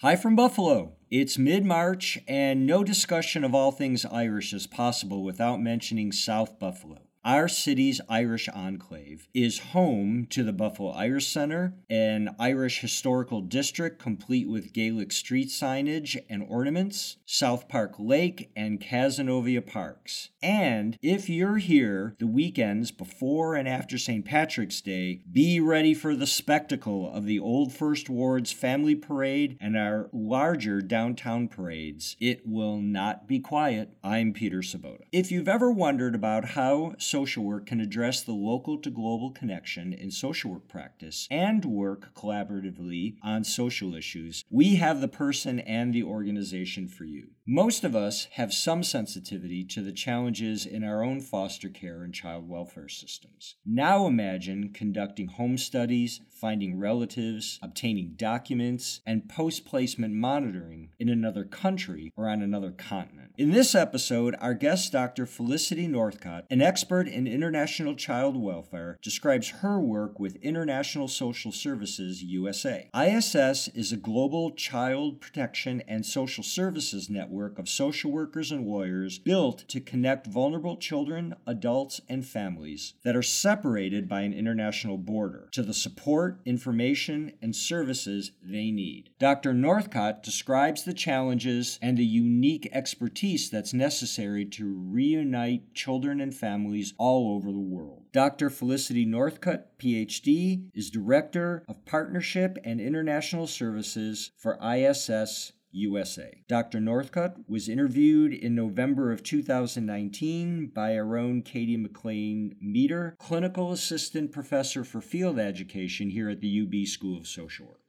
Hi from Buffalo. It's mid March, and no discussion of all things Irish is possible without mentioning South Buffalo. Our city's Irish enclave is home to the Buffalo Irish Center, an Irish historical district complete with Gaelic street signage and ornaments, South Park Lake, and Cazenovia Parks. And if you're here the weekends before and after St. Patrick's Day, be ready for the spectacle of the Old First Ward's Family Parade and our larger downtown parades. It will not be quiet. I'm Peter Sobota. If you've ever wondered about how social work can address the local to global connection in social work practice and work collaboratively on social issues, we have the person and the organization for you. Most of us have some sensitivity to the challenges in our own foster care and child welfare systems. Now imagine conducting home studies, finding relatives, obtaining documents, and post placement monitoring in another country or on another continent. In this episode, our guest, Dr. Felicity Northcott, an expert in international child welfare, describes her work with International Social Services USA. ISS is a global child protection and social services network of social workers and lawyers built to connect vulnerable children, adults, and families that are separated by an international border to the support, information, and services they need. Dr. Northcott describes the challenges and the unique expertise that's necessary to reunite children and families all over the world. Dr. Felicity Northcott, PhD, is Director of Partnership and International Services for ISS USA. Dr. Northcott was interviewed in November of 2019 by our own Katie McClain-Meeder, clinical assistant professor for field education here at the UB School of Social Work.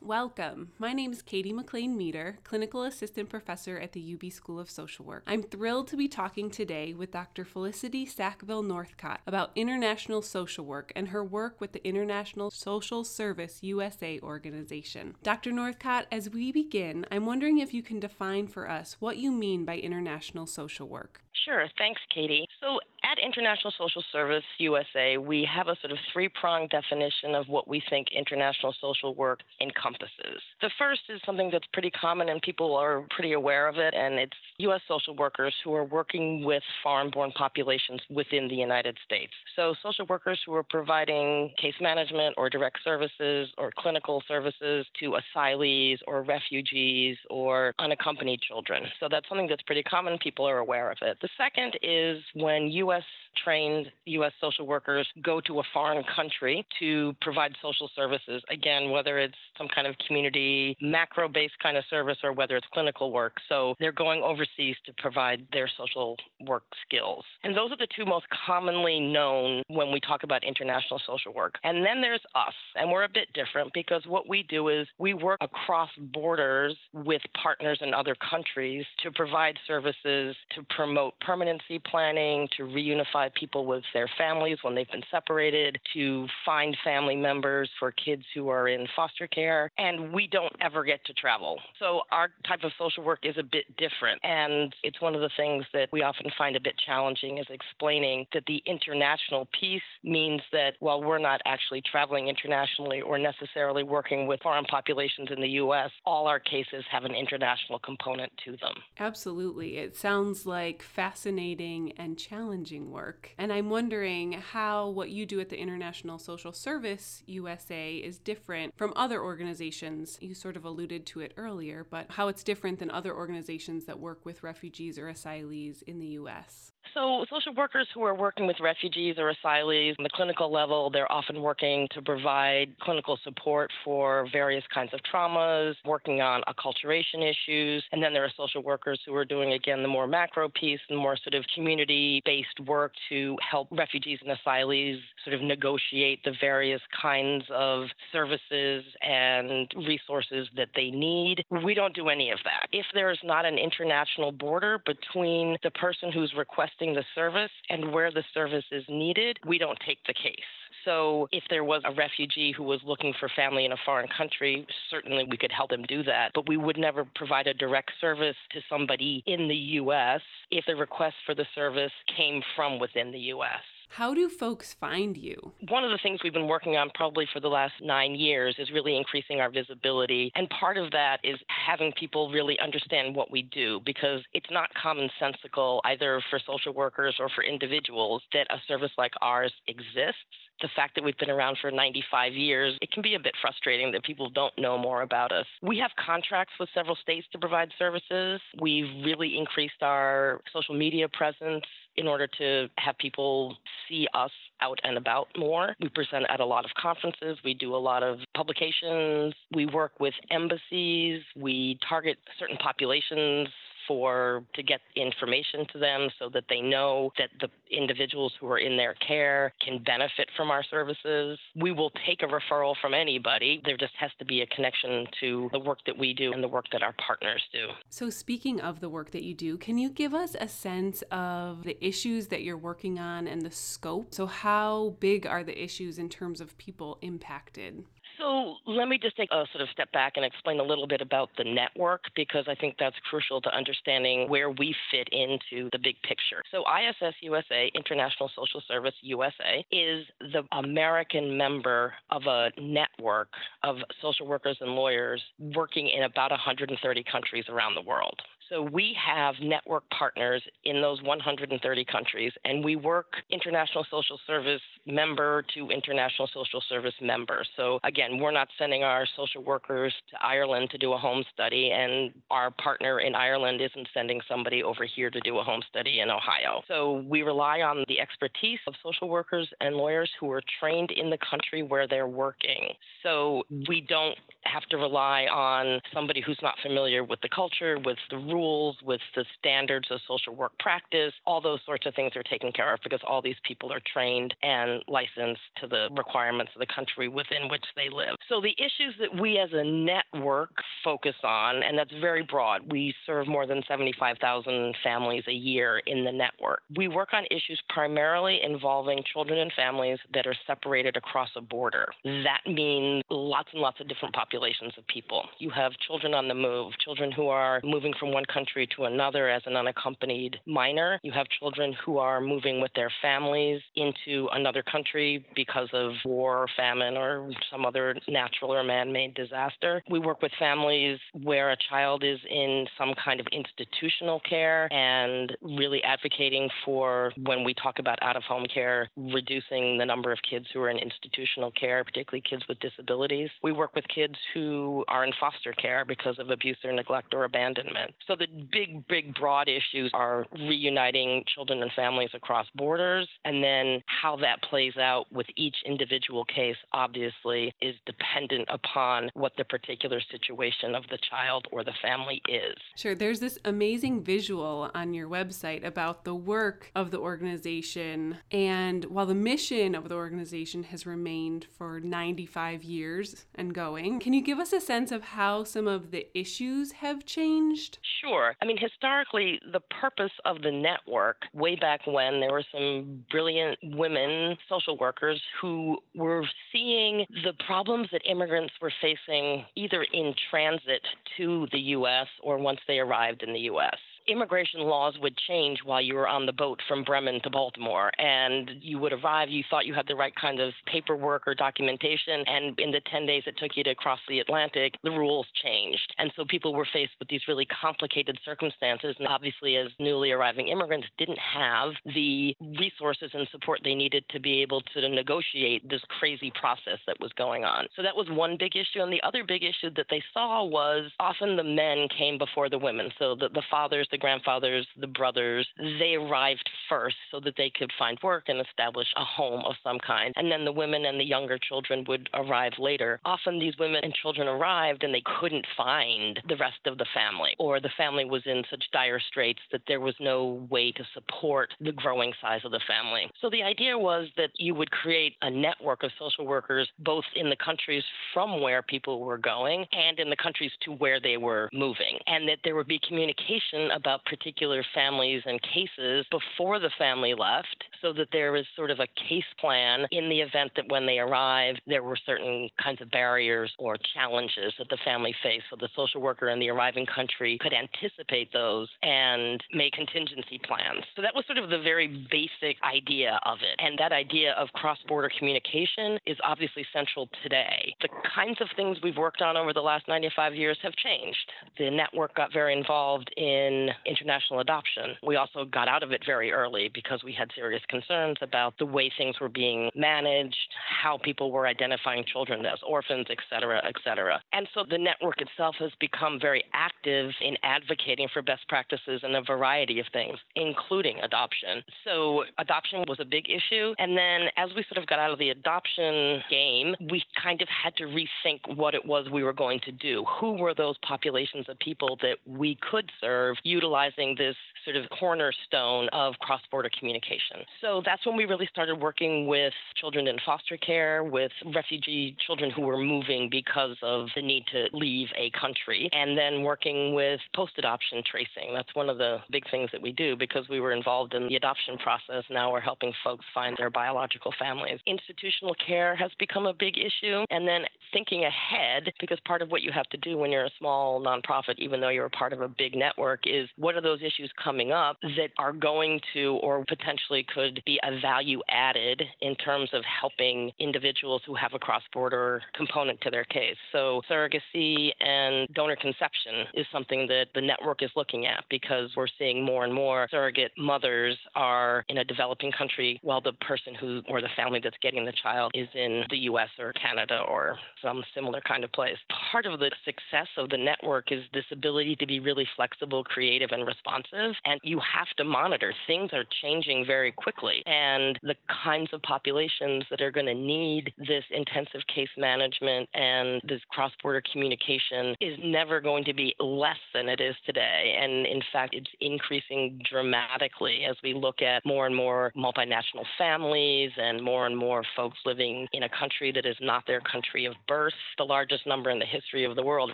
Welcome. My name is Katie McClain-Meeder, Clinical Assistant Professor at the UB School of Social Work. I'm thrilled to be talking today with Dr. Felicity Sackville Northcott about international social work and her work with the International Social Service USA organization. Dr. Northcott, as we begin, I'm wondering if you can define for us what you mean by international social work. Sure. Thanks, Katie. So, at International Social Service USA, we have a sort of three pronged definition of what we think international social work encompasses. The first is something that's pretty common and people are pretty aware of it, and it's U.S. social workers who are working with foreign born populations within the United States. So, social workers who are providing case management or direct services or clinical services to asylees or refugees or unaccompanied children. So, that's something that's pretty common. People are aware of it. The second is when U.S. trained U.S. social workers go to a foreign country to provide social services. Again, whether it's some kind of community macro based kind of service or whether it's clinical work. So they're going overseas to provide their social work skills. And those are the two most commonly known when we talk about international social work. And then there's us, and we're a bit different because what we do is we work across borders with partners in other countries to provide services to promote permanency planning, to reunify people with their families when they've been separated, to find family members for kids who are in foster care. And we don't ever get to travel. So our type of social work is a bit different. And it's one of the things that we often find a bit challenging is explaining that the international piece means that while we're not actually traveling internationally or necessarily working with foreign populations in the U.S., all our cases have an international component to them. Absolutely. It sounds like fascinating and challenging work. And I'm wondering how what you do at the International Social Service USA is different from other organizations. You sort of alluded to it earlier, but how it's different than other organizations that work with refugees or asylees in the US. So, social workers who are working with refugees or asylees on the clinical level, they're often working to provide clinical support for various kinds of traumas, working on acculturation issues. And then there are social workers who are doing, again, the more macro piece, the more sort of community based work to help refugees and asylees sort of negotiate the various kinds of services and resources that they need. We don't do any of that. If there is not an international border between the person who's requesting the service and where the service is needed, we don't take the case. So, if there was a refugee who was looking for family in a foreign country, certainly we could help them do that. But we would never provide a direct service to somebody in the U.S. if the request for the service came from within the U.S. How do folks find you? One of the things we've been working on probably for the last nine years is really increasing our visibility. And part of that is having people really understand what we do because it's not commonsensical either for social workers or for individuals that a service like ours exists the fact that we've been around for 95 years, it can be a bit frustrating that people don't know more about us. We have contracts with several states to provide services. We've really increased our social media presence in order to have people see us out and about more. We present at a lot of conferences, we do a lot of publications, we work with embassies, we target certain populations for to get information to them so that they know that the individuals who are in their care can benefit from our services. We will take a referral from anybody. There just has to be a connection to the work that we do and the work that our partners do. So speaking of the work that you do, can you give us a sense of the issues that you're working on and the scope? So how big are the issues in terms of people impacted? So let me just take a sort of step back and explain a little bit about the network because I think that's crucial to understanding where we fit into the big picture. So ISS USA, International Social Service USA, is the American member of a network of social workers and lawyers working in about 130 countries around the world. So we have network partners in those 130 countries, and we work international social service member to international social service member. So again, we're not sending our social workers to Ireland to do a home study, and our partner in Ireland isn't sending somebody over here to do a home study in Ohio. So we rely on the expertise of social workers and lawyers who are trained in the country where they're working. So we don't have to rely on somebody who's not familiar with the culture, with the rules, with the standards of social work practice. All those sorts of things are taken care of because all these people are trained and licensed to the requirements of the country within which they live. So the issues that we as a network focus on, and that's very broad, we serve more than 75,000 families a year in the network. We work on issues primarily involving children and families that are separated across a border. That means lots and lots of different populations of people. You have children on the move, children who are moving from one country to another as an unaccompanied minor. You have children who are moving with their families into another country because of war, or famine, or some other natural or man made disaster. We work with families where a child is in some kind of institutional care and really advocating for when we talk about out of home care, reducing the number of kids who are in institutional care, particularly kids with disabilities. We work with kids who are in foster care because of abuse or neglect or abandonment. So the big, big, broad issues are reuniting children and families across borders, and then how that plays out with each individual case, obviously, is dependent upon what the particular situation of the child or the family is. Sure. There's this amazing visual on your website about the work of the organization. And while the mission of the organization has remained for 95 years and going, can you give us a sense of how some of the issues have changed? Sure. I mean, historically, the purpose of the network, way back when, there were some brilliant women social workers who were seeing the problems that immigrants were facing either in transit to the U.S. or once they arrived in the U.S immigration laws would change while you were on the boat from Bremen to Baltimore. And you would arrive, you thought you had the right kind of paperwork or documentation. And in the 10 days it took you to cross the Atlantic, the rules changed. And so people were faced with these really complicated circumstances. And obviously, as newly arriving immigrants, didn't have the resources and support they needed to be able to negotiate this crazy process that was going on. So that was one big issue. And the other big issue that they saw was often the men came before the women. So the, the fathers, the the grandfathers, the brothers, they arrived first so that they could find work and establish a home of some kind. And then the women and the younger children would arrive later. Often these women and children arrived and they couldn't find the rest of the family, or the family was in such dire straits that there was no way to support the growing size of the family. So the idea was that you would create a network of social workers both in the countries from where people were going and in the countries to where they were moving, and that there would be communication about particular families and cases before the family left so that there was sort of a case plan in the event that when they arrived, there were certain kinds of barriers or challenges that the family faced. So the social worker in the arriving country could anticipate those and make contingency plans. So that was sort of the very basic idea of it. And that idea of cross border communication is obviously central today. The kinds of things we've worked on over the last 95 years have changed. The network got very involved in international adoption. We also got out of it very early because we had serious concerns about the way things were being managed, how people were identifying children as orphans, et cetera, et cetera. And so the network itself has become very active in advocating for best practices in a variety of things, including adoption. So adoption was a big issue. And then as we sort of got out of the adoption game, we kind of had to rethink what it was we were going to do. Who were those populations of people that we could serve utilizing this sort of cornerstone of cross border communication? So that's when we really started working with children in foster care, with refugee children who were moving because of the need to leave a country, and then working with post adoption tracing. That's one of the big things that we do because we were involved in the adoption process. Now we're helping folks find their biological families. Institutional care has become a big issue, and then thinking ahead, because part of what you have to do when you're a small nonprofit, even though you're a part of a big network, is what are those issues coming up that are going to or potentially could be a value added in terms of helping individuals who have a cross border component to their case. So, surrogacy and donor conception is something that the network is looking at because we're seeing more and more surrogate mothers are in a developing country while the person who or the family that's getting the child is in the US or Canada or some similar kind of place. Part of the success of the network is this ability to be really flexible, creative, and responsive. And you have to monitor. Things are changing very quickly quickly. And the kinds of populations that are going to need this intensive case management and this cross border communication is never going to be less than it is today. And in fact, it's increasing dramatically as we look at more and more multinational families and more and more folks living in a country that is not their country of birth. The largest number in the history of the world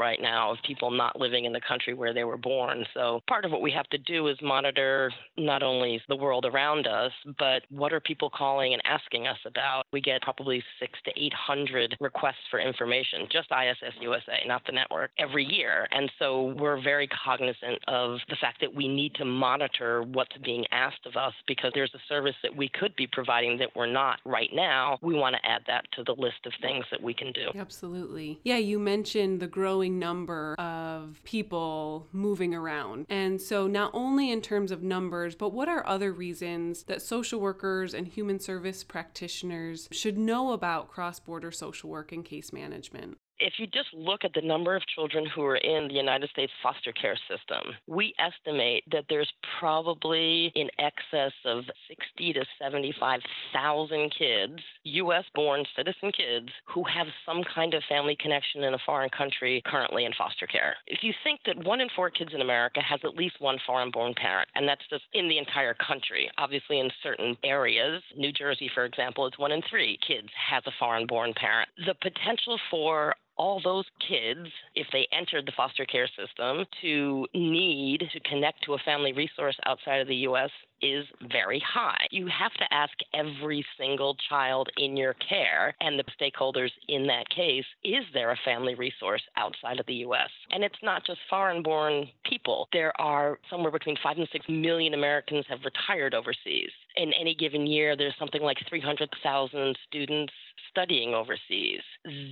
right now of people not living in the country where they were born. So part of what we have to do is monitor not only the world around us, but what are people calling and asking us about? We get probably six to 800 requests for information, just ISS USA, not the network, every year. And so we're very cognizant of the fact that we need to monitor what's being asked of us because there's a service that we could be providing that we're not right now. We want to add that to the list of things that we can do. Absolutely. Yeah, you mentioned the growing number of people moving around. And so, not only in terms of numbers, but what are other reasons that social workers and human service practitioners should know about cross border social work and case management if you just look at the number of children who are in the United States foster care system, we estimate that there's probably in excess of 60 to 75,000 kids, US born citizen kids, who have some kind of family connection in a foreign country currently in foster care. If you think that one in four kids in America has at least one foreign born parent, and that's just in the entire country, obviously in certain areas, New Jersey, for example, it's one in three kids has a foreign born parent. The potential for all those kids, if they entered the foster care system, to need to connect to a family resource outside of the U.S. is very high. You have to ask every single child in your care and the stakeholders in that case is there a family resource outside of the U.S.? And it's not just foreign born people. There are somewhere between 5 and 6 million Americans have retired overseas. In any given year, there's something like 300,000 students studying overseas.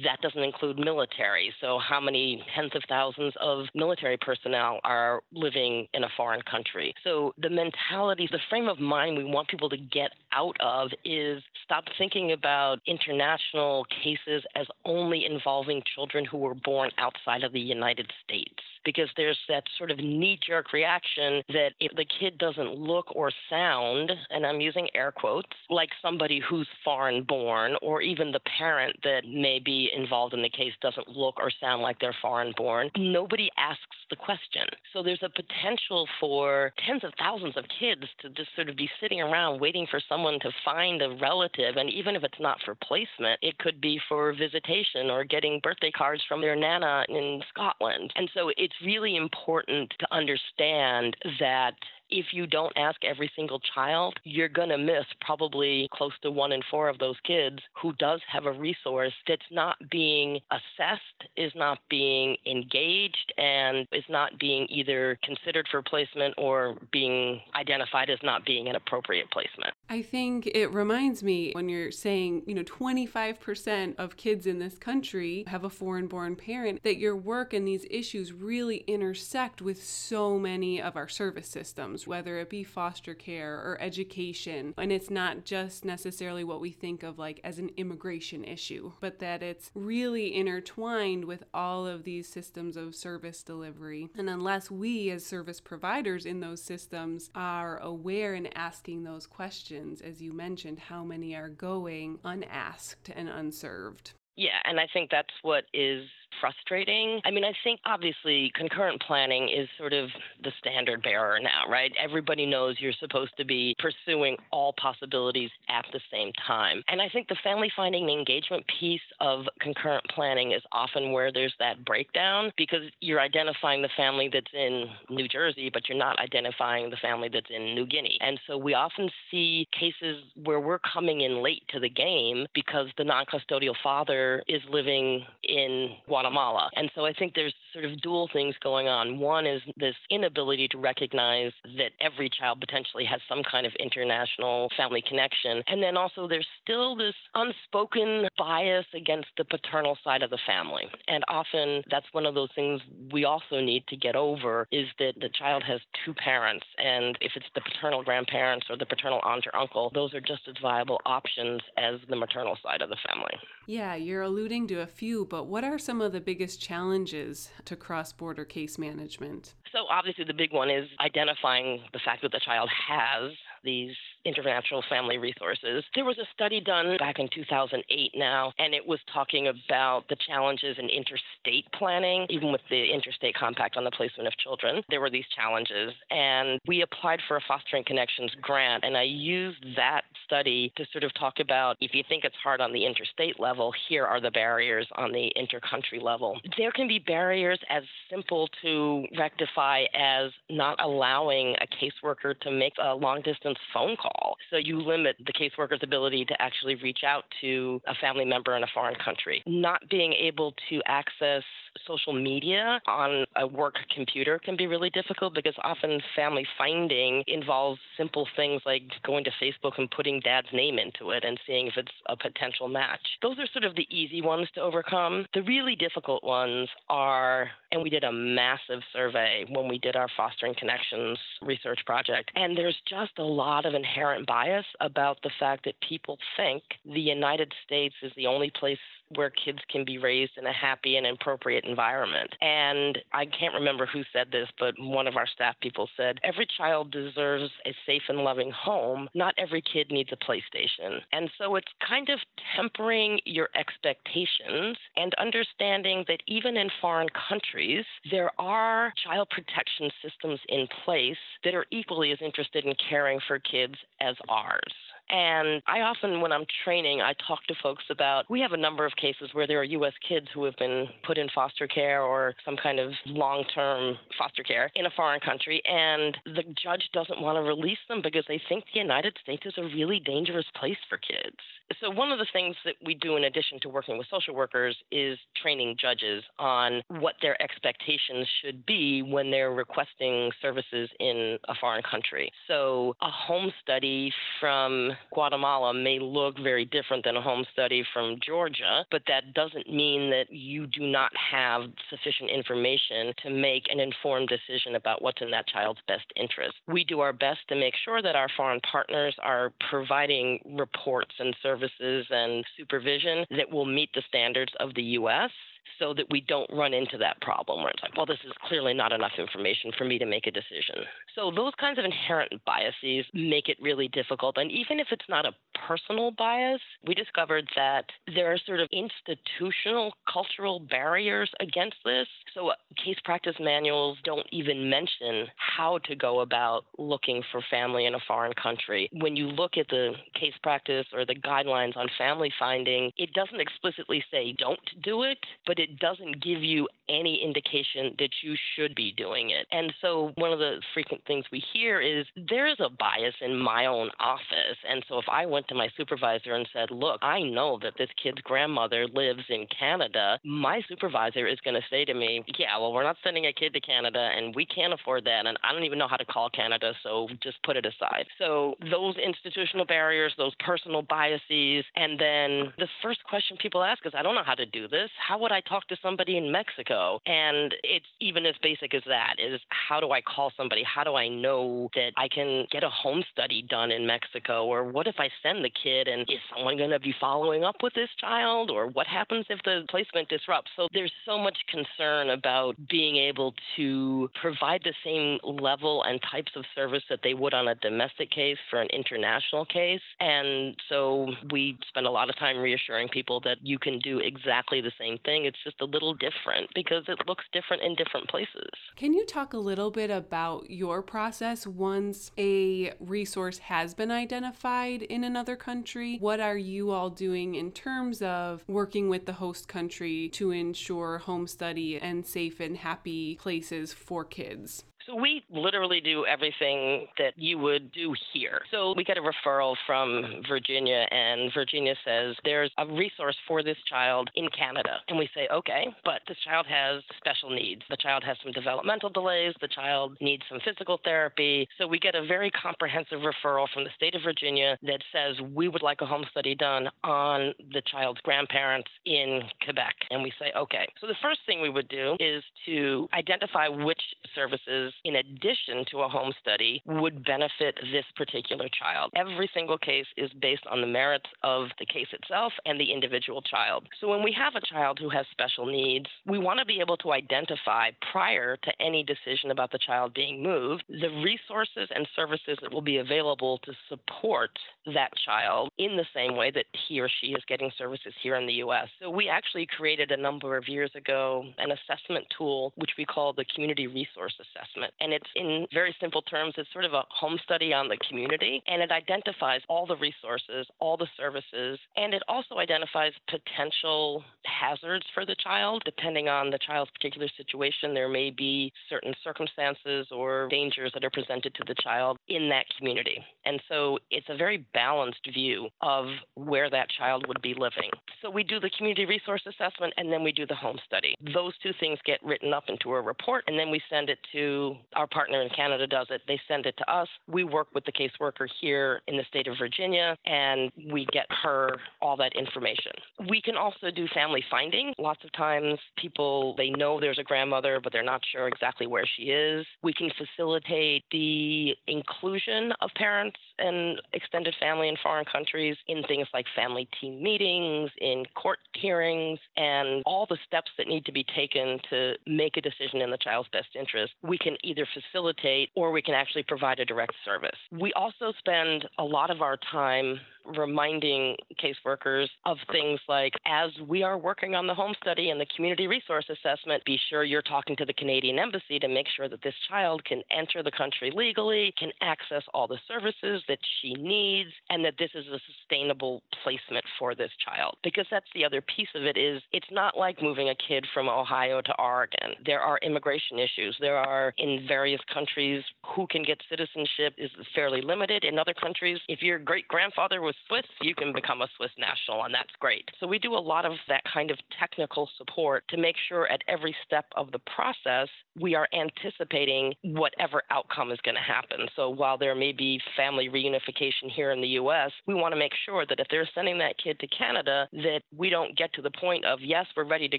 that doesn't include military. So, how many tens of thousands of military personnel are living in a foreign country? So, the mentality, the frame of mind we want people to get out of is stop thinking about international cases as only involving children who were born outside of the United States because there's that sort of knee jerk reaction that if the kid doesn't look or sound, and I'm using air quotes, like somebody who's foreign born, or even the parent that may be involved in the case doesn't look or sound like they're foreign born, nobody asks the question. So there's a potential for tens of thousands of kids to just sort of be sitting around waiting for someone to find a relative. And even if it's not for placement, it could be for visitation or getting birthday cards from their nana in Scotland. And so it's really important to understand that if you don't ask every single child, you're going to miss probably close to one in four of those kids who does have a resource that's not being assessed, is not being engaged, and is not being either considered for placement or being identified as not being an appropriate placement. I think it reminds me when you're saying, you know, 25% of kids in this country have a foreign born parent, that your work and these issues really intersect with so many of our service systems whether it be foster care or education. And it's not just necessarily what we think of like as an immigration issue, but that it's really intertwined with all of these systems of service delivery. And unless we, as service providers in those systems, are aware and asking those questions, as you mentioned, how many are going unasked and unserved? Yeah, and I think that's what is frustrating. I mean, I think obviously concurrent planning is sort of the standard bearer now, right? Everybody knows you're supposed to be pursuing all possibilities at the same time. And I think the family finding and engagement piece of concurrent planning is often where there's that breakdown because you're identifying the family that's in New Jersey, but you're not identifying the family that's in New Guinea. And so we often see cases where we're coming in late to the game because the non custodial father is living in Guatemala Guatemala. And so I think there's sort of dual things going on. One is this inability to recognize that every child potentially has some kind of international family connection. And then also there's still this unspoken bias against the paternal side of the family. And often that's one of those things we also need to get over is that the child has two parents. And if it's the paternal grandparents or the paternal aunt or uncle, those are just as viable options as the maternal side of the family. Yeah, you're alluding to a few, but what are some of the biggest challenges to cross border case management? So, obviously, the big one is identifying the fact that the child has these international family resources. There was a study done back in 2008 now, and it was talking about the challenges in interstate planning, even with the Interstate Compact on the Placement of Children. There were these challenges, and we applied for a Fostering Connections grant, and I used that study to sort of talk about if you think it's hard on the interstate level, here are the barriers on the intercountry level. There can be barriers as simple to rectify as not allowing a caseworker to make a long distance phone call So you limit the caseworker's ability to actually reach out to a family member in a foreign country. Not being able to access social media on a work computer can be really difficult because often family finding involves simple things like going to Facebook and putting dad's name into it and seeing if it's a potential match. Those are sort of the easy ones to overcome. The really difficult ones are, and we did a massive survey when we did our Fostering Connections research project, and there's just a lot of inherent bias about the fact that people think the United States is the only place where kids can be raised in a happy and appropriate environment. And I can't remember who said this, but one of our staff people said every child deserves a safe and loving home. Not every kid needs a PlayStation. And so it's kind of tempering your expectations and understanding that even in foreign countries, there are child protection systems in place that are equally as interested in caring for kids as ours. And I often, when I'm training, I talk to folks about we have a number of cases where there are U.S. kids who have been put in foster care or some kind of long term foster care in a foreign country, and the judge doesn't want to release them because they think the United States is a really dangerous place for kids. So, one of the things that we do in addition to working with social workers is training judges on what their expectations should be when they're requesting services in a foreign country. So, a home study from Guatemala may look very different than a home study from Georgia, but that doesn't mean that you do not have sufficient information to make an informed decision about what's in that child's best interest. We do our best to make sure that our foreign partners are providing reports and services and supervision that will meet the standards of the U.S so that we don't run into that problem where it's like, well, this is clearly not enough information for me to make a decision. So those kinds of inherent biases make it really difficult. And even if it's not a personal bias, we discovered that there are sort of institutional cultural barriers against this. So case practice manuals don't even mention how to go about looking for family in a foreign country. When you look at the case practice or the guidelines on family finding, it doesn't explicitly say don't do it, but it doesn't give you any indication that you should be doing it. And so one of the frequent things we hear is there's a bias in my own office. And so if I went to my supervisor and said, Look, I know that this kid's grandmother lives in Canada, my supervisor is going to say to me, Yeah, well, we're not sending a kid to Canada and we can't afford that. And I don't even know how to call Canada, so just put it aside. So those institutional barriers, those personal biases, and then the first question people ask is, I don't know how to do this. How would I talk to somebody in Mexico? And it's even as basic as that is how do I call somebody? How do I know that I can get a home study done in Mexico? Or what if I send the kid and is someone going to be following up with this child? Or what happens if the placement disrupts? So there's so much concern about being able to provide the same level and types of service that they would on a domestic case for an international case. And so we spend a lot of time reassuring people that you can do exactly the same thing. It's just a little different because it looks different in different places. Can you talk a little bit about your process once a resource has been identified in another country? What are you all doing in terms of working with the host country to ensure home study and safe and happy places for kids? We literally do everything that you would do here. So we get a referral from Virginia, and Virginia says there's a resource for this child in Canada. And we say, okay, but this child has special needs. The child has some developmental delays. The child needs some physical therapy. So we get a very comprehensive referral from the state of Virginia that says we would like a home study done on the child's grandparents in Quebec. And we say, okay. So the first thing we would do is to identify which services in addition to a home study, would benefit this particular child. Every single case is based on the merits of the case itself and the individual child. So when we have a child who has special needs, we want to be able to identify prior to any decision about the child being moved the resources and services that will be available to support that child in the same way that he or she is getting services here in the US. So we actually created a number of years ago an assessment tool which we call the community resource assessment assessment. And it's in very simple terms, it's sort of a home study on the community, and it identifies all the resources, all the services, and it also identifies potential hazards for the child. Depending on the child's particular situation, there may be certain circumstances or dangers that are presented to the child in that community. And so it's a very balanced view of where that child would be living. So we do the community resource assessment and then we do the home study. Those two things get written up into a report and then we send it to our partner in Canada does it. They send it to us. We work with the caseworker here in the state of Virginia, and we get her all that information. We can also do family finding. Lots of times, people they know there's a grandmother, but they're not sure exactly where she is. We can facilitate the inclusion of parents and extended family in foreign countries in things like family team meetings, in court hearings, and all the steps that need to be taken to make a decision in the child's best interest. We can either facilitate or we can actually provide a direct service. We also spend a lot of our time reminding caseworkers of things like as we are working on the home study and the community resource assessment, be sure you're talking to the Canadian Embassy to make sure that this child can enter the country legally, can access all the services that she needs, and that this is a sustainable placement for this child. Because that's the other piece of it is it's not like moving a kid from Ohio to Oregon. There are immigration issues. There are in various countries who can get citizenship is fairly limited. In other countries, if your great grandfather was Swiss, you can become a Swiss national, and that's great. So we do a lot of that kind of technical support to make sure at every step of the process we are anticipating whatever outcome is going to happen. So while there may be family reunification here in the US, we want to make sure that if they're sending that kid to Canada, that we don't get to the point of, yes, we're ready to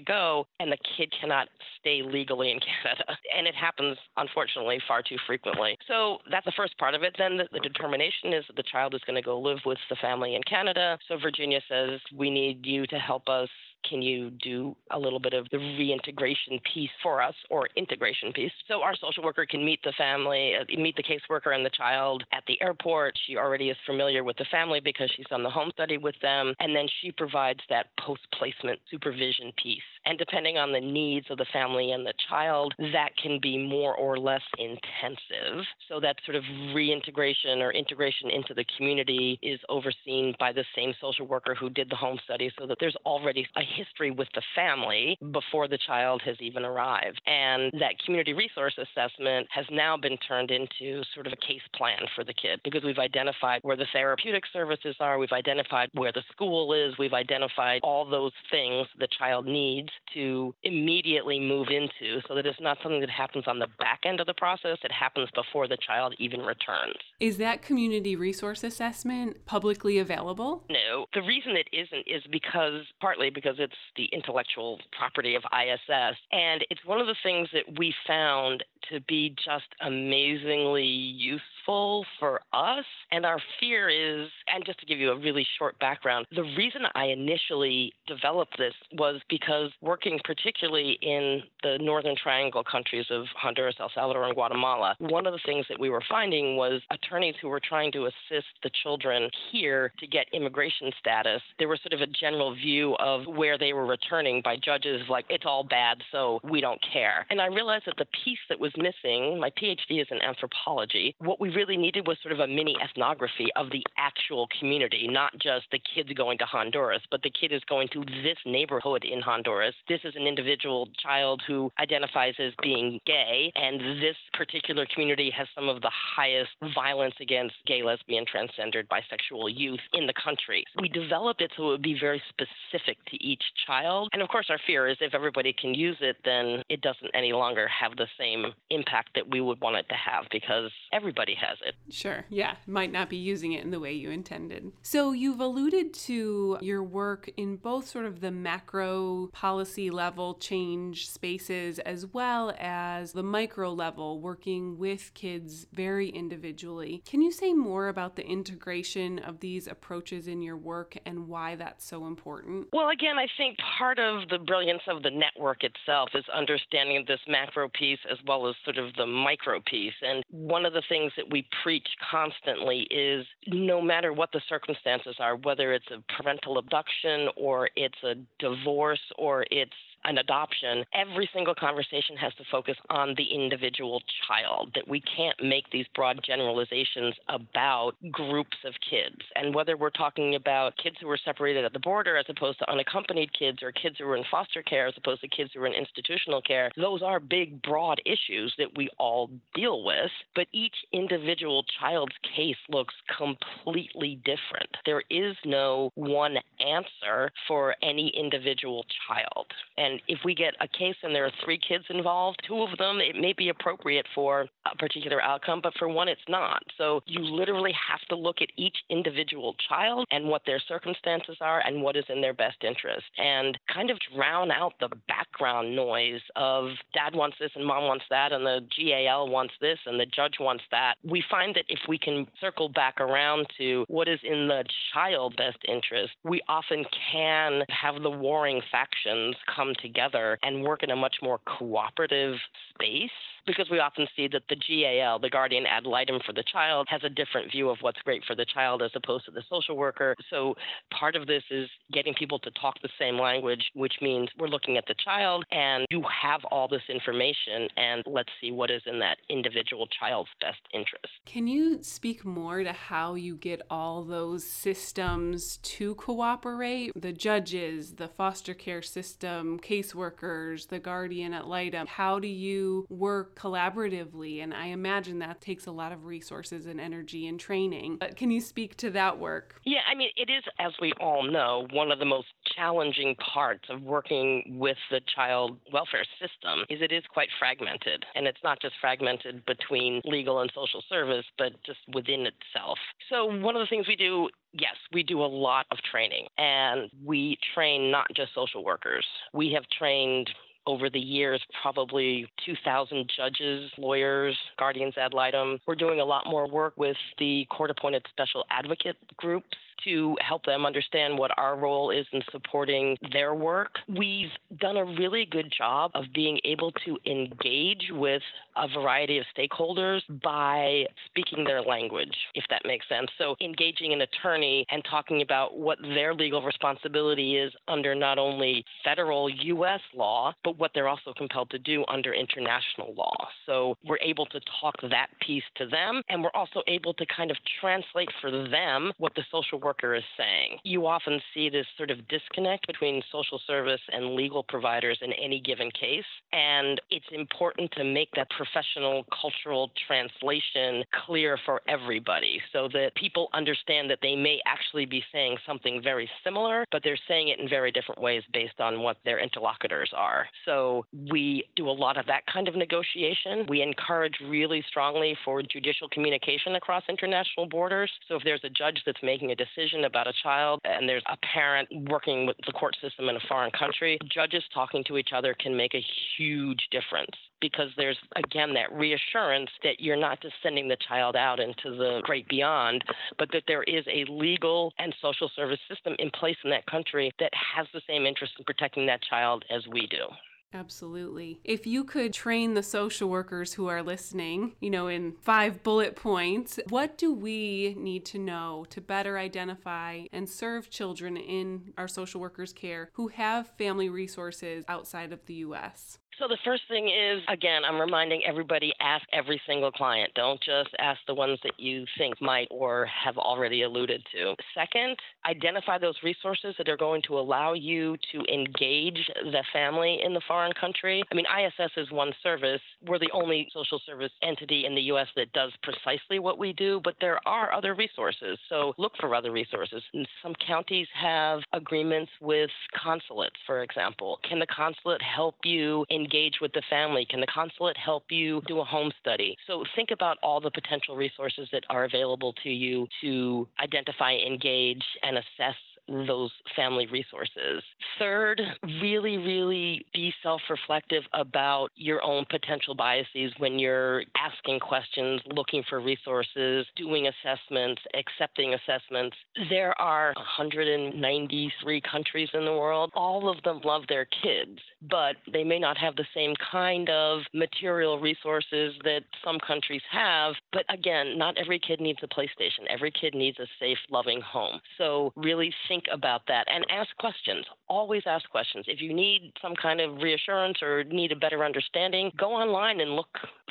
go, and the kid cannot stay legally in Canada. And it happens, unfortunately, far too frequently. So that's the first part of it. Then the, the determination is that the child is going to go live with the family in Canada. So Virginia says, we need you to help us can you do a little bit of the reintegration piece for us or integration piece? So our social worker can meet the family, uh, meet the caseworker and the child at the airport. She already is familiar with the family because she's done the home study with them. And then she provides that post placement supervision piece. And depending on the needs of the family and the child, that can be more or less intensive. So that sort of reintegration or integration into the community is overseen by the same social worker who did the home study so that there's already a history with the family before the child has even arrived. And that community resource assessment has now been turned into sort of a case plan for the kid because we've identified where the therapeutic services are, we've identified where the school is, we've identified all those things the child needs to immediately move into so that it's not something that happens on the back end of the process, it happens before the child even returns. Is that community resource assessment publicly available? No. The reason it isn't is because partly because it's the intellectual property of ISS. And it's one of the things that we found to be just amazingly useful for us. And our fear is, and just to give you a really short background, the reason I initially developed this was because working particularly in the Northern Triangle countries of Honduras, El Salvador, and Guatemala, one of the things that we were finding was attorneys who were trying to assist the children here to get immigration status, there was sort of a general view of where they were returning by judges like, it's all bad, so we don't care. And I realized that the piece that was missing, my PhD is in anthropology, what we really needed was sort of a mini ethnography of the actual community, not just the kids going to Honduras, but the kid is going to this neighborhood in Honduras. This is an individual child who identifies as being gay, and this particular community has some of the highest violence against gay, lesbian, transgendered, bisexual youth in the country. We developed it so it would be very specific to each child. And of course, our fear is if everybody can use it, then it doesn't any longer have the same impact that we would want it to have because everybody has it. Sure. Yeah. Might not be using it in the way you intended. So you've alluded to your work in both sort of the macro policy level change spaces as well as the micro level, working with kids very individually. Can you say more about the integration of these approaches in your work and why that's so important? Well, again, I think part of the brilliance of the network itself is understanding this macro piece as well as sort of the micro piece. And one of the things that we preach constantly is no matter what the circumstances are, whether it's a parental abduction or it's a divorce or it's an adoption, every single conversation has to focus on the individual child, that we can't make these broad generalizations about groups of kids. And whether we're talking about kids who were separated at the border as opposed to unaccompanied kids or kids who were in foster care as opposed to kids who were in institutional care, those are big, broad issues that we all deal with. But each individual child's case looks completely different. There is no one answer for any individual child. And and if we get a case and there are three kids involved, two of them, it may be appropriate for a particular outcome, but for one, it's not. So you literally have to look at each individual child and what their circumstances are and what is in their best interest and kind of drown out the background noise of dad wants this and mom wants that and the GAL wants this and the judge wants that. We find that if we can circle back around to what is in the child's best interest, we often can have the warring factions come together and work in a much more cooperative space because we often see that the GAL, the guardian ad litem for the child, has a different view of what's great for the child as opposed to the social worker. So part of this is getting people to talk the same language, which means we're looking at the child and you have all this information and let's see what is in that individual child's best interest. Can you speak more to how you get all those systems to cooperate? The judges, the foster care system, caseworkers, the guardian ad litem. How do you work collaboratively? And I imagine that takes a lot of resources and energy and training. But can you speak to that work? Yeah, I mean, it is, as we all know, one of the most challenging parts of working with the child welfare system is it is quite fragmented. And it's not just fragmented between legal and social service, but just within itself. So, one of the things we do Yes, we do a lot of training, and we train not just social workers. We have trained over the years, probably 2,000 judges, lawyers, guardians ad litem. We're doing a lot more work with the court appointed special advocate groups to help them understand what our role is in supporting their work. We've done a really good job of being able to engage with a variety of stakeholders by speaking their language, if that makes sense. So, engaging an attorney and talking about what their legal responsibility is under not only federal U.S. law, but what they're also compelled to do under international law. So, we're able to talk that piece to them, and we're also able to kind of translate for them what the social worker is saying. You often see this sort of disconnect between social service and legal providers in any given case, and it's important to make that professional cultural translation clear for everybody so that people understand that they may actually be saying something very similar, but they're saying it in very different ways based on what their interlocutors are. So we do a lot of that kind of negotiation. We encourage really strongly for judicial communication across international borders. So if there's a judge that's making a decision about a child and there's a parent working with the court system in a foreign country, judges talking to each other can make a huge difference because there's again that reassurance that you're not just sending the child out into the great beyond, but that there is a legal and social service system in place in that country that has the same interest in protecting that child as we do. Absolutely. If you could train the social workers who are listening, you know, in five bullet points, what do we need to know to better identify and serve children in our social workers' care who have family resources outside of the U.S.? So the first thing is, again, I'm reminding everybody ask every single client. Don't just ask the ones that you think might or have already alluded to. Second, identify those resources that are going to allow you to engage the family in the foreign country. I mean, ISS is one service. We're the only social service entity in the U.S. that does precisely what we do, but there are other resources. So look for other resources. And some counties have agreements with consulates, for example. Can the consulate help you in engage with the family? Can the consulate help you do a home study? So think about all the potential resources that are available to you to identify, engage, and assess those family resources. Third, really, really be self reflective about your own potential biases when you're asking questions, looking for resources, doing assessments, accepting assessments. There are 193 countries in the world. All of them love their kids, but they may not have the same kind of material resources that some countries have. But again, not every kid needs a PlayStation. Every kid needs a safe, loving home. So really think about that and ask questions. Always ask questions. If you need some kind of reassurance or need a better understanding, go online and look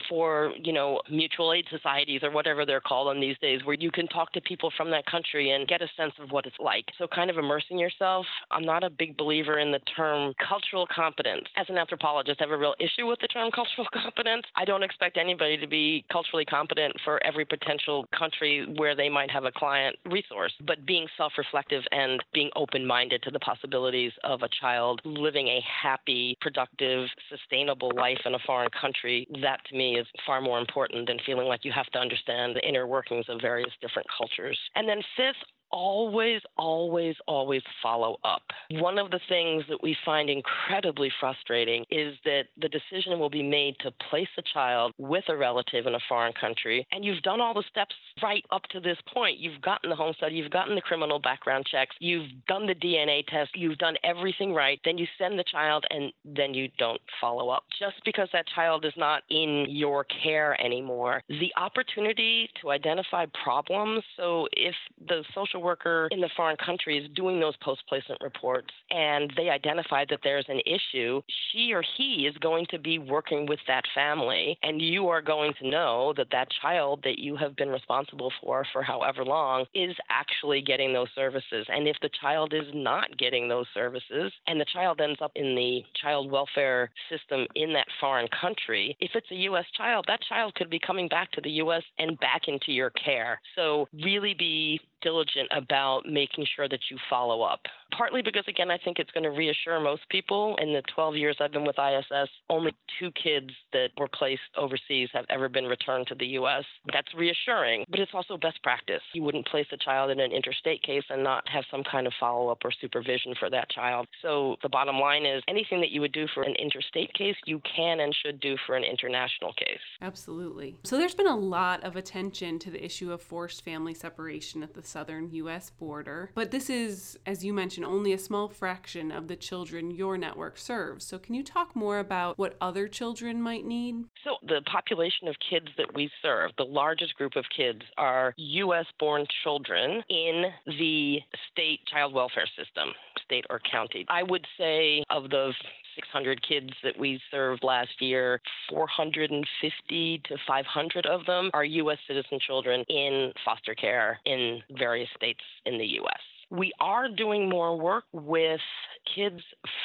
for, you know, mutual aid societies or whatever they're called on these days where you can talk to people from that country and get a sense of what it's like. So kind of immersing yourself. I'm not a big believer in the term cultural competence. As an anthropologist, I have a real issue with the term cultural competence. I don't expect anybody to be culturally competent for every potential country where they might have a client resource, but being self-reflective and being open minded to the possibilities of a child living a happy, productive, sustainable life in a foreign country, that to me is far more important than feeling like you have to understand the inner workings of various different cultures. And then, fifth, always, always, always follow up. One of the things that we find incredibly frustrating is that the decision will be made to place a child with a relative in a foreign country, and you've done all the steps right up to this point. You've gotten the home study, you've gotten the criminal background checks, you've done the DNA test, you've done everything right. Then you send the child, and then you don't follow up. Just because that child is not in your care anymore, the opportunity to identify problems. So if the social worker in the foreign country is doing those post placement reports and they identify that there's an issue, she or he is going to be working with that family, and you are going to know that that child that you have been responsible for for however long is actually getting those services. And if the child is not getting those services and the child ends up in the child welfare system in that foreign country, if it's a U.S. child, that child could be coming back to the U.S. and back into your care. So really be diligent about making sure that you follow up. Partly because, again, I think it's going to reassure most people. In the 12 years I've been with ISS, only two kids that were placed overseas have ever been returned to the U.S. That's reassuring, but it's also best practice. You wouldn't place a child in an interstate case and not have some kind of follow up or supervision for that child. So the bottom line is anything that you would do for an interstate case, you can and should do for an international case. Absolutely. So there's been a lot of attention to the issue of forced family separation at the southern U.S. border. But this is, as you mentioned, only a small fraction of the children your network serves. So, can you talk more about what other children might need? So, the population of kids that we serve, the largest group of kids are U.S. born children in the state child welfare system, state or county. I would say of the 600 kids that we served last year, 450 to 500 of them are U.S. citizen children in foster care in various states in the U.S. We are doing more work with kids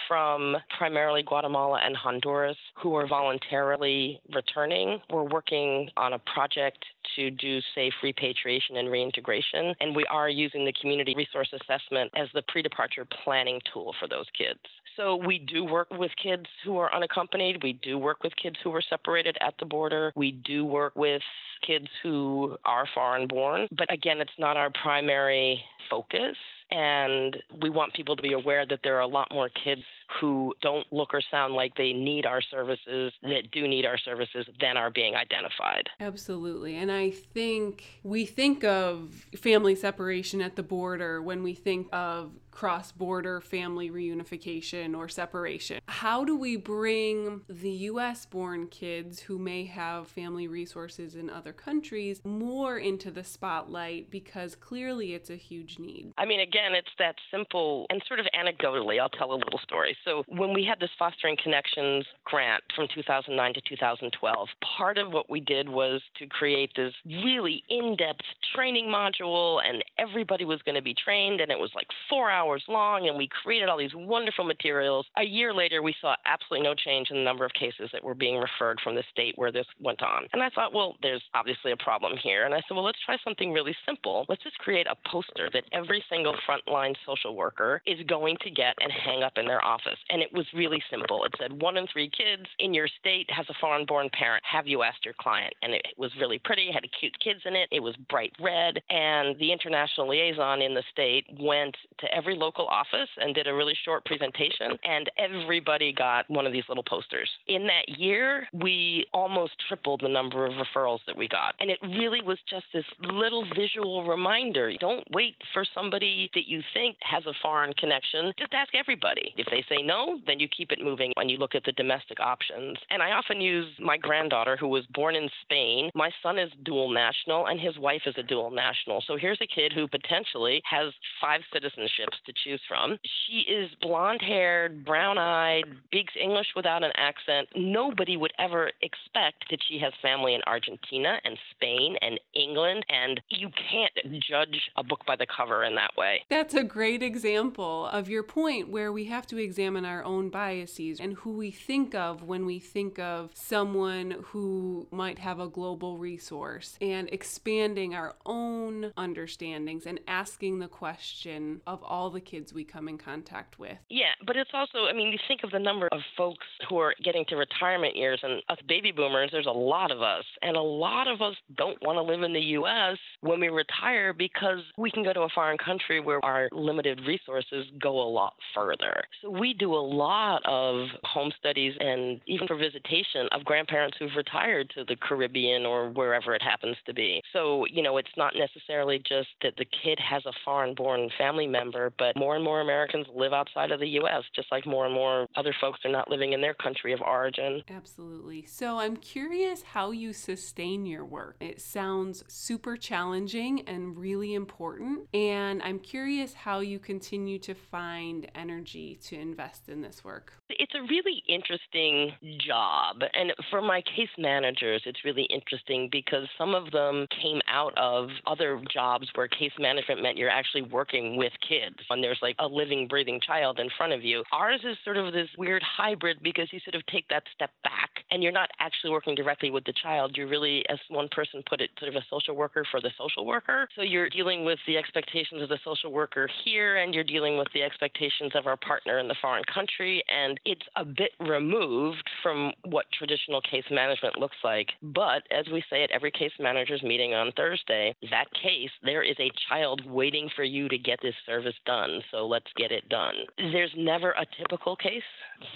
from primarily Guatemala and Honduras who are voluntarily returning. We're working on a project to do safe repatriation and reintegration, and we are using the community resource assessment as the pre departure planning tool for those kids. So we do work with kids who are unaccompanied. We do work with kids who were separated at the border. We do work with kids who are foreign born. But again, it's not our primary focus. And we want people to be aware that there are a lot more kids who don't look or sound like they need our services that do need our services than are being identified. Absolutely. And I think we think of family separation at the border when we think of cross border family reunification or separation. How do we bring the US born kids who may have family resources in other countries more into the spotlight because clearly it's a huge need? I mean, again, it's that simple and sort of anecdotally, I'll tell a little story. So, when we had this Fostering Connections grant from 2009 to 2012, part of what we did was to create this really in depth training module, and everybody was going to be trained, and it was like four hours hours long, and we created all these wonderful materials. A year later, we saw absolutely no change in the number of cases that were being referred from the state where this went on. And I thought, well, there's obviously a problem here. And I said, well, let's try something really simple. Let's just create a poster that every single frontline social worker is going to get and hang up in their office. And it was really simple. It said, one in three kids in your state has a foreign born parent. Have you asked your client? And it was really pretty, it had cute kids in it. It was bright red. And the international liaison in the state went to every local office and did a really short presentation, and everybody got one of these little posters. In that year, we almost tripled the number of referrals that we got. And it really was just this little visual reminder. Don't wait for somebody that you think has a foreign connection. Just ask everybody. If they say no, then you keep it moving and you look at the domestic options. And I often use my granddaughter, who was born in Spain. My son is dual national, and his wife is a dual national. So here's a kid who potentially has five citizenships to choose from. She is blonde haired, brown eyed, speaks English without an accent. Nobody would ever expect that she has family in Argentina and Spain and England, and you can't judge a book by the cover in that way. That's a great example of your point where we have to examine examine our own biases and who we think of when we think of someone who might have a global resource and expanding our own understandings and asking the question of all the kids we come in contact with. Yeah, but it's also, I mean, you think of the number of folks who are getting to retirement years, and us baby boomers, there's a lot of us, and a lot of us don't want to live in the U.S. when we retire because we can go to a foreign country where our limited resources go a lot further. So we do a lot of home studies and even for visitation of grandparents who've retired to the Caribbean or wherever it happens to be. So, you know, it's not necessarily just that the kid has a foreign born family member, but more and more Americans live outside of the U.S., just like more and more other folks are not living in their country of origin. Absolutely. So I'm curious how you sustain your work. It sounds super challenging and really important. And I'm curious how you continue to find energy to invest in this work. It's a really interesting job. And for my case managers, it's really interesting because some of them came out of other jobs where case management meant you're actually working with kids and there's like a living, breathing child in front of you. Ours is sort of this weird hybrid because you sort of take that step back and you're not actually working directly with the child. You're really, as one person put it, sort of a social worker for the social worker. So you're dealing with the expectations of the social worker here and you're dealing with the expectations of our partner in the foreign country. And it's a bit removed from what traditional case management looks like. But as we say at every case manager's meeting on Thursday, that case, there is a child waiting for you to get this service done. So let's get it done. There's never a typical case.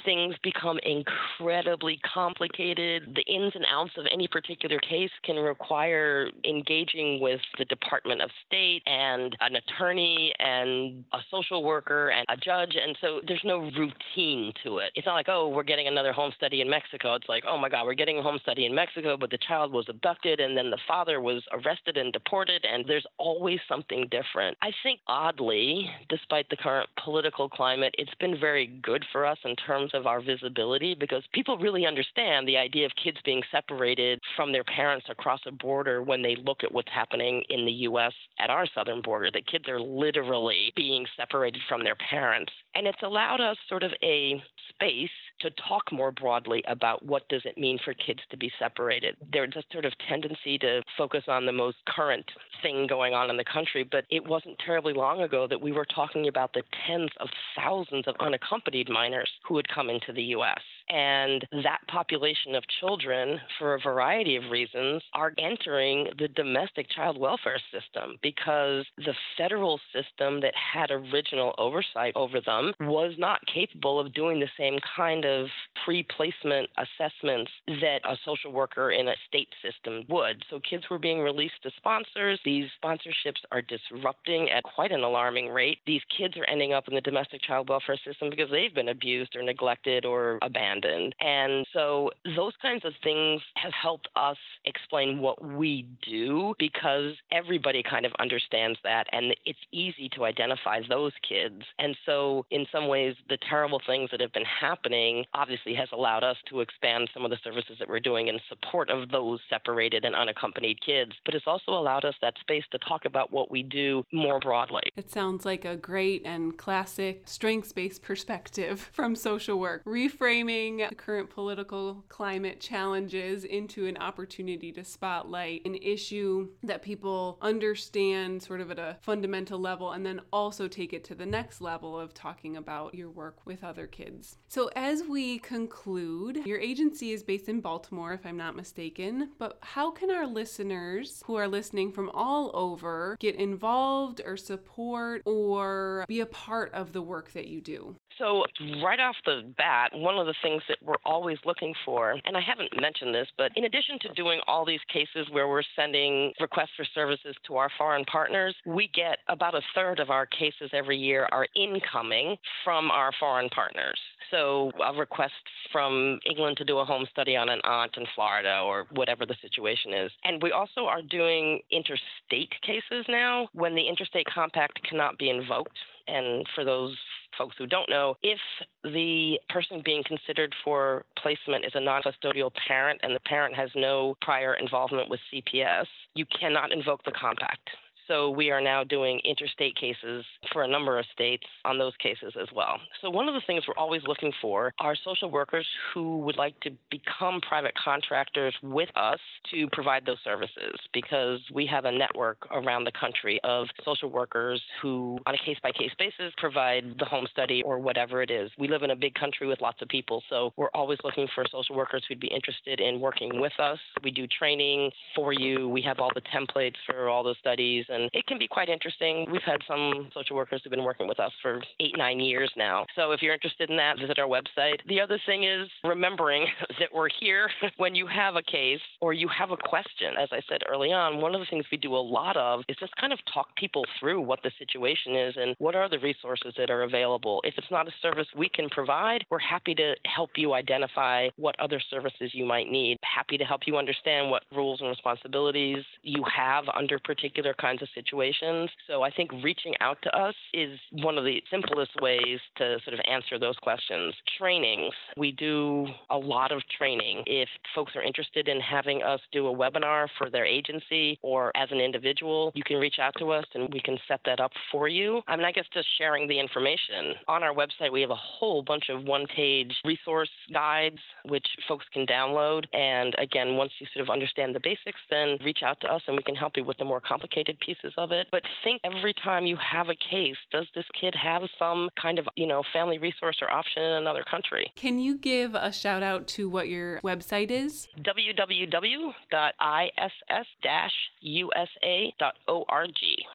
Things become incredibly complicated. The ins and outs of any particular case can require engaging with the Department of State and an attorney and a social worker and a judge. And so there's no routine to it. It's not like, oh, we're getting another home study in Mexico. It's like, oh my God, we're getting a home study in Mexico, but the child was abducted and then the father was arrested and deported. And there's always something different. I think oddly, despite the current political climate, it's been very good for us in terms of our visibility because people really understand the idea of kids being separated from their parents across a border when they look at what's happening in the U.S. at our southern border. That kids are literally being separated from their parents. And it's allowed us sort of a space to talk more broadly about what does it mean for kids to be separated. There's a sort of tendency to focus on the most current thing going on in the country, but it wasn't terribly long ago that we were talking about the tens of thousands of unaccompanied minors who had come into the U.S. And that population of children, for a variety of reasons, are entering the domestic child welfare system because the federal system that had original oversight over them was not capable of doing the same kind of pre placement assessments that a social worker in a state system would. So kids were being released to sponsors. These sponsorships are disrupting at quite an alarming rate. These kids are ending up in the domestic child welfare system because they've been abused or neglected or abandoned abandoned. And so those kinds of things have helped us explain what we do because everybody kind of understands that and it's easy to identify those kids. And so, in some ways, the terrible things that have been happening obviously has allowed us to expand some of the services that we're doing in support of those separated and unaccompanied kids. But it's also allowed us that space to talk about what we do more broadly. It sounds like a great and classic strengths based perspective from social work, reframing the current political climate challenges into an opportunity to spotlight an issue that people understand sort of at a fundamental level and then also take it to the next level of talking about your work with other kids. So, as we conclude, your agency is based in Baltimore, if I'm not mistaken, but how can our listeners who are listening from all over get involved or support or be a part of the work that you do? So, right off the bat, one of the things that we're always looking for, and I haven't mentioned this, but in addition to doing all these cases where we're sending requests for services to our foreign partners, we get about a third of our cases every year are incoming from our foreign partners. So, a request from England to do a home study on an aunt in Florida or whatever the situation is. And we also are doing interstate cases now when the interstate compact cannot be invoked. And for those folks who don't know, if the person being considered for placement is a non custodial parent and the parent has no prior involvement with CPS, you cannot invoke the compact. So we are now doing interstate cases for a number of states on those cases as well. So one of the things we're always looking for are social workers who would like to become private contractors with us to provide those services because we have a network around the country of social workers who, on a case by case basis, provide the home study or whatever it is. We live in a big country with lots of people, so we're always looking for social workers who'd be interested in working with us. We do training for you. We have all the templates for all the studies, and it can be quite interesting. We've had some social workers who've been working with us for eight, nine years now. So if you're interested in that, visit our website. The other thing is remembering that we're here when you have a case or you have a question. As I said early on, one of the things we do a lot of is just kind of talk people through what the situation is and what are the resources that are available. If it's not a service we can provide, we're happy to help you identify what other services you might need. Happy to help you understand what rules and responsibilities you have under particular kinds of situations. So I think reaching out to us is one of the simplest ways to sort of answer those questions. Trainings. We do a lot of training. If folks are interested in having us do a webinar for their agency or as an individual, you can reach out to us and we can set that up for you. I mean, I guess just sharing the information. On our website, we have a whole bunch of one page resource guides which folks can download. And again, once you sort of understand the basics, then reach out to us and we can help you with the more complicated pieces of it. But think every time you have a case, does this kid have some kind of, you know, family resource or option in another country? Can you give a shout out to what your website is? www.iss-usa.org.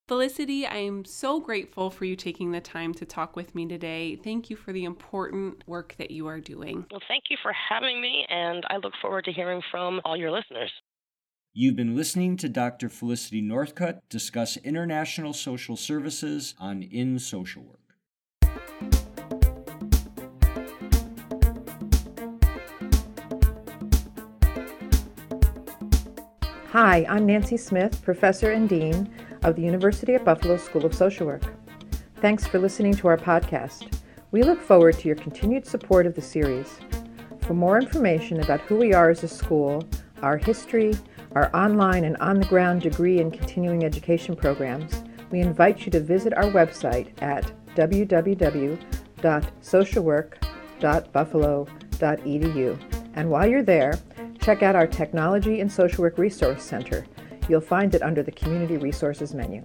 Felicity, I am so grateful for you taking the time to talk with me today. Thank you for the important work that you are doing. Well, thank you for having me, and I look forward to hearing from all your listeners. You've been listening to Dr. Felicity Northcott discuss international social services on In Social Work. Hi, I'm Nancy Smith, Professor and Dean of the University at Buffalo School of Social Work. Thanks for listening to our podcast. We look forward to your continued support of the series. For more information about who we are as a school, our history, our online and on the ground degree and continuing education programs, we invite you to visit our website at www.socialwork.buffalo.edu. And while you're there, check out our Technology and Social Work Resource Center. You'll find it under the Community Resources menu.